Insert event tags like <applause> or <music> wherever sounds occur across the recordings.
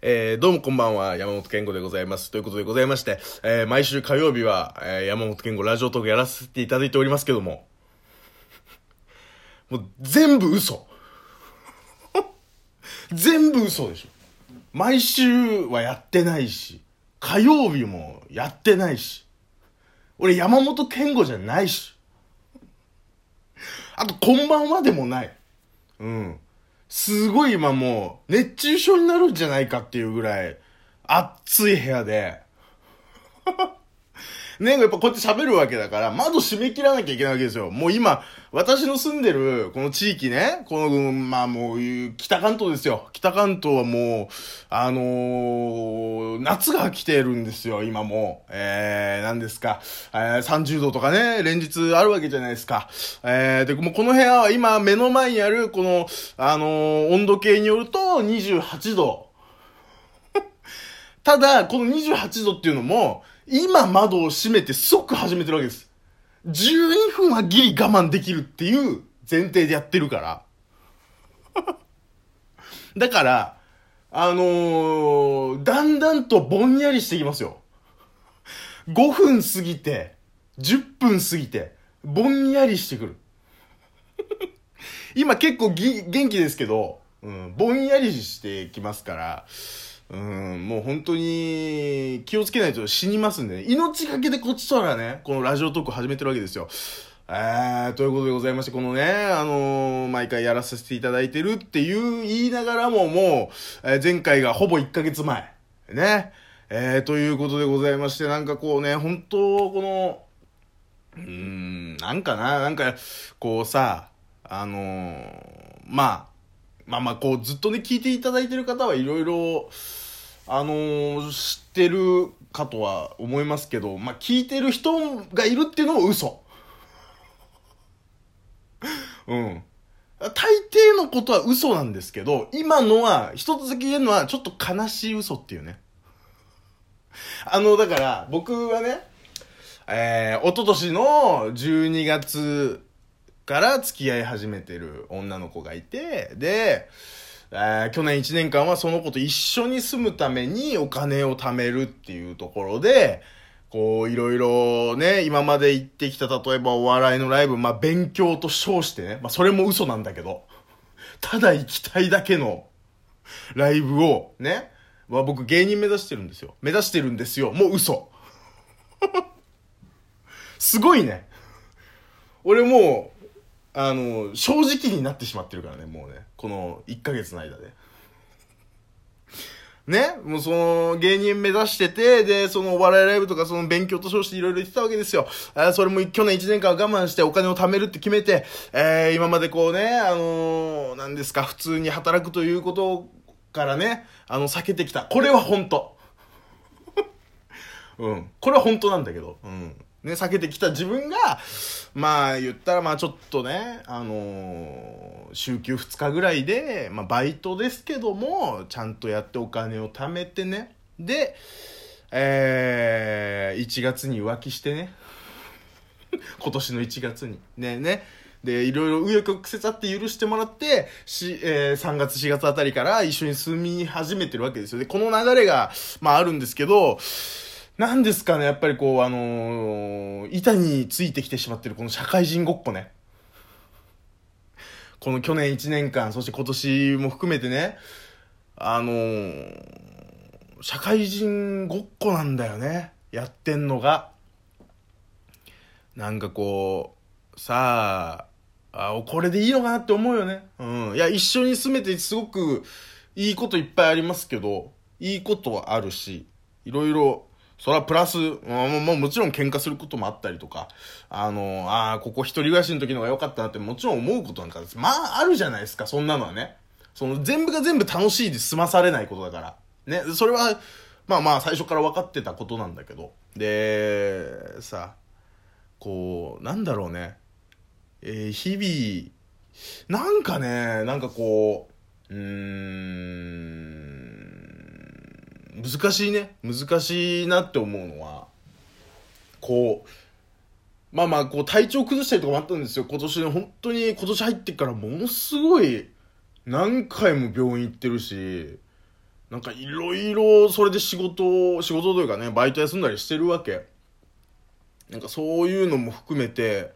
えー、どうもこんばんは、山本健吾でございます。ということでございまして、えー、毎週火曜日は、えー、山本健吾ラジオトークやらせていただいておりますけども、<laughs> もう全部嘘。<laughs> 全部嘘でしょ。毎週はやってないし、火曜日もやってないし、俺山本健吾じゃないし、あとこんばんはでもない。うん。すごい今もう、熱中症になるんじゃないかっていうぐらい、暑い部屋で、ね、やっぱこうやって喋るわけだから、窓閉め切らなきゃいけないわけですよ。もう今、私の住んでる、この地域ね、この、まあもう、北関東ですよ。北関東はもう、あのー、夏が来てるんですよ、今もう。えー、何ですか、えー、30度とかね、連日あるわけじゃないですか。えー、で、もうこの部屋は今目の前にある、この、あのー、温度計によると28度。<laughs> ただ、この28度っていうのも、今窓を閉めて即始めてるわけです。12分はギリ我慢できるっていう前提でやってるから。<laughs> だから、あのー、だんだんとぼんやりしていきますよ。5分過ぎて、10分過ぎて、ぼんやりしてくる。<laughs> 今結構元気ですけど、うん、ぼんやりしてきますから、うん、もう本当に気をつけないと死にますんでね。命がけでこっちとらね、このラジオトーク始めてるわけですよ。えー、ということでございまして、このね、あのー、毎回やらさせていただいてるっていう言いながらももう、えー、前回がほぼ1ヶ月前。ね。えー、ということでございまして、なんかこうね、本当この、うーん、なんかな、なんか、こうさ、あのー、まあ、まあまあ、こう、ずっとね、聞いていただいてる方はいろいろ、あのー、知ってるかとは思いますけど、まあ、聞いてる人がいるっていうのも嘘。<laughs> うん。大抵のことは嘘なんですけど、今のは、一つだけ言えるのは、ちょっと悲しい嘘っていうね。あの、だから、僕はね、えー、一昨年の12月から付き合い始めてる女の子がいて、で、えー、去年1年間はその子と一緒に住むためにお金を貯めるっていうところで、こう、いろいろね、今まで行ってきた、例えばお笑いのライブ、まあ、勉強と称してね、まあ、それも嘘なんだけど、<laughs> ただ行きたいだけのライブを、ね、まあ、僕芸人目指してるんですよ。目指してるんですよ。もう嘘。<laughs> すごいね。俺もう、あの、正直になってしまってるからね、もうね。この1ヶ月の間で。ねもうその芸人目指してて、で、そのお笑いライブとかその勉強と称していろいろ言ってたわけですよ。あそれも去年1年間我慢してお金を貯めるって決めて、えー、今までこうね、あのー、何ですか、普通に働くということからね、あの、避けてきた。これは本当 <laughs> うん。これは本当なんだけど、うん。ね、避けてきた自分が、まあ言ったらまあちょっとね、あのー、週休2日ぐらいで、まあバイトですけども、ちゃんとやってお金を貯めてね、で、えー、1月に浮気してね、<laughs> 今年の1月に、ね、ね、で、いろいろ紆余曲折あって許してもらって、し、えー、3月4月あたりから一緒に住み始めてるわけですよ。で、この流れが、まああるんですけど、なんですかね、やっぱりこう、あのー、板についてきてしまってるこの社会人ごっこね。この去年1年間、そして今年も含めてね、あのー、社会人ごっこなんだよね。やってんのが。なんかこう、さあ、あ、これでいいのかなって思うよね。うん。いや、一緒に住めてすごくいいこといっぱいありますけど、いいことはあるし、いろいろ、それはプラス、もももちろん喧嘩することもあったりとか、あの、ああ、ここ一人暮らしの時の方が良かったなってもちろん思うことなんかです。まあ、あるじゃないですか、そんなのはね。その、全部が全部楽しいで済まされないことだから。ね、それは、まあまあ、最初から分かってたことなんだけど。で、さ、こう、なんだろうね。えー、日々、なんかね、なんかこう、うーん、難しいね。難しいなって思うのは、こう、まあまあ、こう、体調崩したりとかもあったんですよ。今年ね、本当に今年入ってからものすごい、何回も病院行ってるし、なんかいろいろそれで仕事を、仕事というかね、バイト休んだりしてるわけ。なんかそういうのも含めて、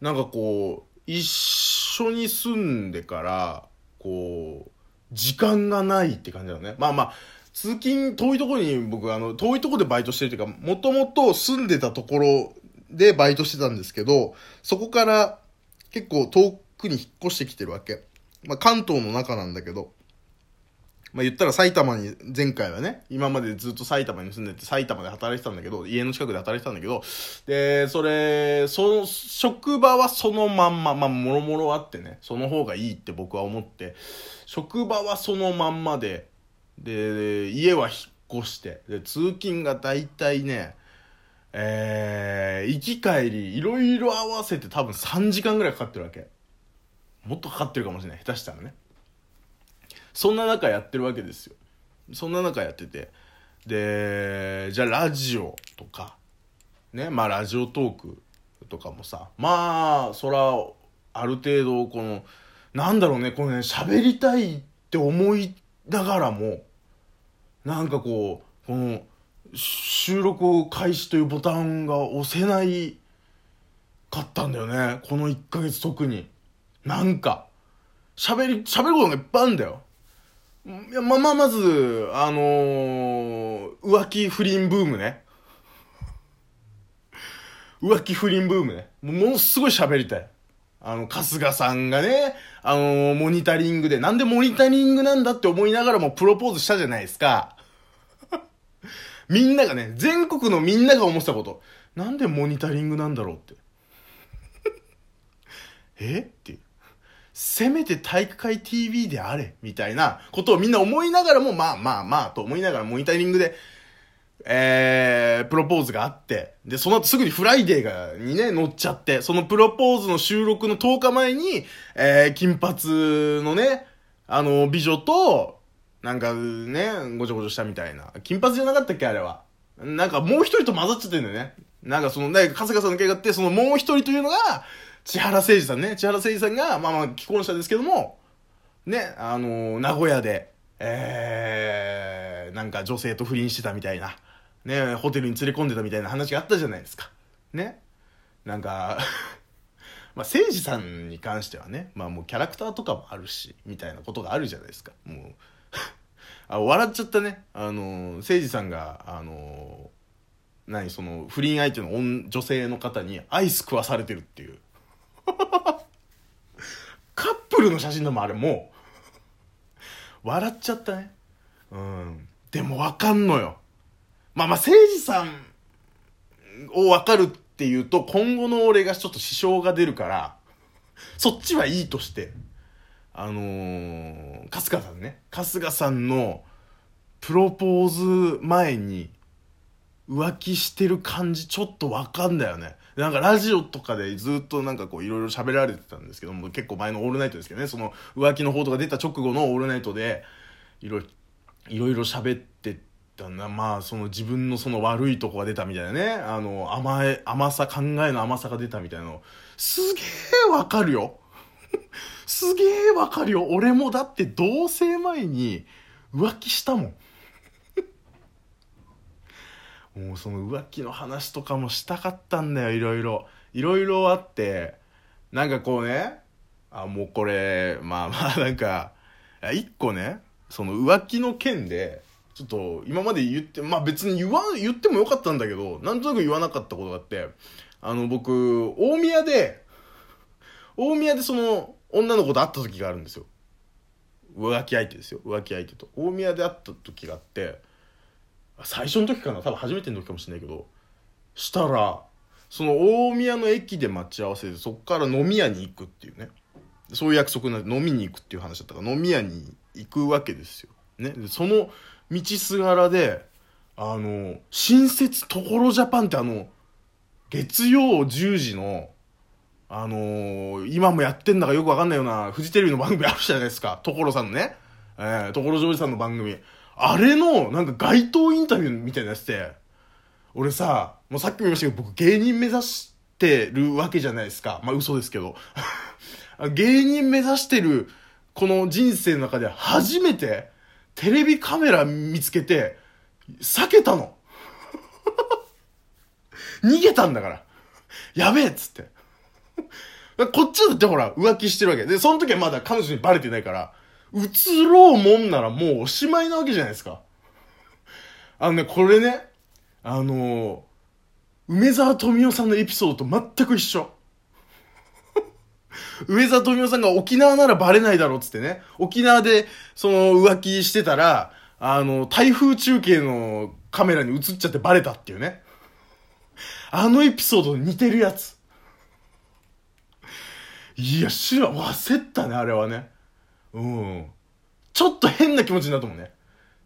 なんかこう、一緒に住んでから、こう、時間がないって感じだよね。まあまあ、通勤、遠いところに僕、あの、遠いところでバイトしてるというか、もともと住んでたところでバイトしてたんですけど、そこから結構遠くに引っ越してきてるわけ。まあ関東の中なんだけど、まあ言ったら埼玉に、前回はね、今までずっと埼玉に住んでて埼玉で働いてたんだけど、家の近くで働いてたんだけど、で、それ、その、職場はそのまんま、まあ、もろもろあってね、その方がいいって僕は思って、職場はそのまんまで、で、家は引っ越して、で、通勤が大体ね、えー、行き帰り、いろいろ合わせて多分3時間ぐらいかかってるわけ。もっとかかってるかもしれない。下手したらね。そんな中やってるわけですよ。そんな中やってて。で、じゃあラジオとか、ね、まあラジオトークとかもさ、まあ、そら、ある程度、この、なんだろうね、このね、喋りたいって思いながらも、なんかこう、この、収録開始というボタンが押せないかったんだよね。この1ヶ月特に。なんか、喋り、喋ることがいっぱいあるんだよ。いや、ま、ま、まず、あのー、浮気不倫ブームね。浮気不倫ブームね。ものすごい喋りたい。あの、春日さんがね、あの、モニタリングで、なんでモニタリングなんだって思いながらもプロポーズしたじゃないですか。<laughs> みんながね、全国のみんなが思ってたこと。なんでモニタリングなんだろうって。<laughs> え？って。せめて体育会 TV であれみたいなことをみんな思いながらも、まあまあまあと思いながらモニタリングで、えー、プロポーズがあって、で、その後すぐにフライデーが、にね、載っちゃって、そのプロポーズの収録の10日前に、えー、金髪のね、あの、美女と、なんかね、ごちょごちょしたみたいな。金髪じゃなかったっけあれは。なんかもう一人と混ざっちゃってんだよね。なんかその、ね、春日さんの計があって、そのもう一人というのが、千原誠二さんね、千原誠二さんが、まあまあ、既婚者ですけども、ね、あのー、名古屋で、えー、なんか女性と不倫してたみたいな、ね、ホテルに連れ込んでたみたいな話があったじゃないですか。ね。なんか <laughs> まあ、誠司さんに関してはね、まあもうキャラクターとかもあるし、みたいなことがあるじゃないですか。もう <laughs> あ、笑っちゃったね。あの、誠司さんが、あの、何、その、不倫相手の女性の方にアイス食わされてるっていう。<laughs> カップルの写真でもあれもう笑っちゃったねうんでも分かんのよまあまあ誠司さんを分かるっていうと今後の俺がちょっと支障が出るからそっちはいいとして。あのー、春日さんね。春日さんのプロポーズ前に浮気してる感じちょっとわかんだよね。なんかラジオとかでずっとなんかこういろいろ喋られてたんですけども、結構前のオールナイトですけどね、その浮気の報道が出た直後のオールナイトで、いろいろ喋ってたな、まあその自分のその悪いとこが出たみたいなね、あの甘え、甘さ、考えの甘さが出たみたいなの、すげえわかるよ。<laughs> すげえわかるよ。俺もだって同棲前に浮気したもん。<laughs> もうその浮気の話とかもしたかったんだよいろいろいろいろあってなんかこうねあもうこれまあまあなんか一個ねその浮気の件でちょっと今まで言ってまあ別に言わ言ってもよかったんだけどなんとなく言わなかったことがあってあの僕大宮で大宮でその女の子と会った時があるんですよ。浮気相手ですよ。浮気相手と。大宮で会った時があって最初の時かな。多分初めての時かもしれないけどしたらその大宮の駅で待ち合わせでそこから飲み屋に行くっていうね。そういう約束になんで飲みに行くっていう話だったから飲み屋に行くわけですよ。ね、でその道すがらであの新設ところジャパンってあの月曜10時のあのー、今もやってんだかよくわかんないようなフジテレビの番組あるじゃないですか所さんのね、えー、所ジョージさんの番組あれの、なんか街頭インタビューみたいなやつで、俺さ、もうさっきも言いましたけど、僕芸人目指してるわけじゃないですか。まあ嘘ですけど。<laughs> 芸人目指してる、この人生の中で初めて、テレビカメラ見つけて、避けたの。<laughs> 逃げたんだから。やべえっつって。こっちだってほら、浮気してるわけ。で、その時はまだ彼女にバレてないから、映ろうもんならもうおしまいなわけじゃないですか。あのね、これね、あのー、梅沢富美男さんのエピソードと全く一緒。梅沢富美男さんが沖縄ならバレないだろうっつってね、沖縄で、その浮気してたら、あの、台風中継のカメラに映っちゃってバレたっていうね。あのエピソード似てるやつ。いや、知ら、焦ったね、あれはね。うん。ちょっと変な気持ちになったもんね。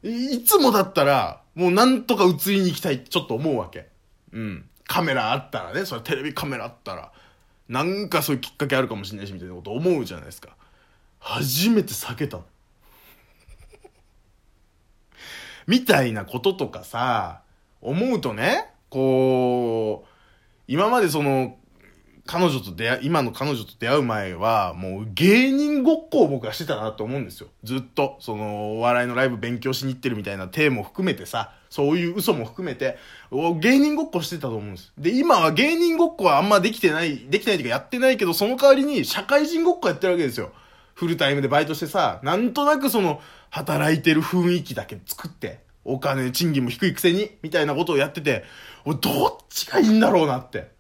いいつもだったら、もうなんとか映りに行きたいってちょっと思うわけ。うん。カメラあったらね、それテレビカメラあったら、なんかそういうきっかけあるかもしれないし、みたいなこと思うじゃないですか。初めて避けたの。みたいなこととかさ、思うとね、こう、今までその、彼女と出会、今の彼女と出会う前は、もう芸人ごっこを僕はしてたなと思うんですよ。ずっと、その、お笑いのライブ勉強しに行ってるみたいな体も含めてさ、そういう嘘も含めて、芸人ごっこしてたと思うんです。で、今は芸人ごっこはあんまできてない、できないというかやってないけど、その代わりに社会人ごっこやってるわけですよ。フルタイムでバイトしてさ、なんとなくその、働いてる雰囲気だけ作って、お金、賃金も低いくせに、みたいなことをやってて、どっちがいいんだろうなって。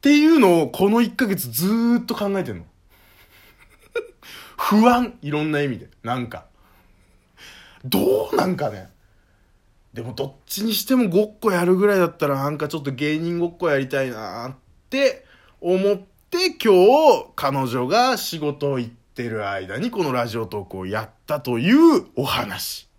っていうのをこの1ヶ月ずーっと考えてんの。不安。いろんな意味で。なんか。どうなんかね。でもどっちにしてもごっこやるぐらいだったらなんかちょっと芸人ごっこやりたいなって思って今日彼女が仕事を行ってる間にこのラジオトークをやったというお話。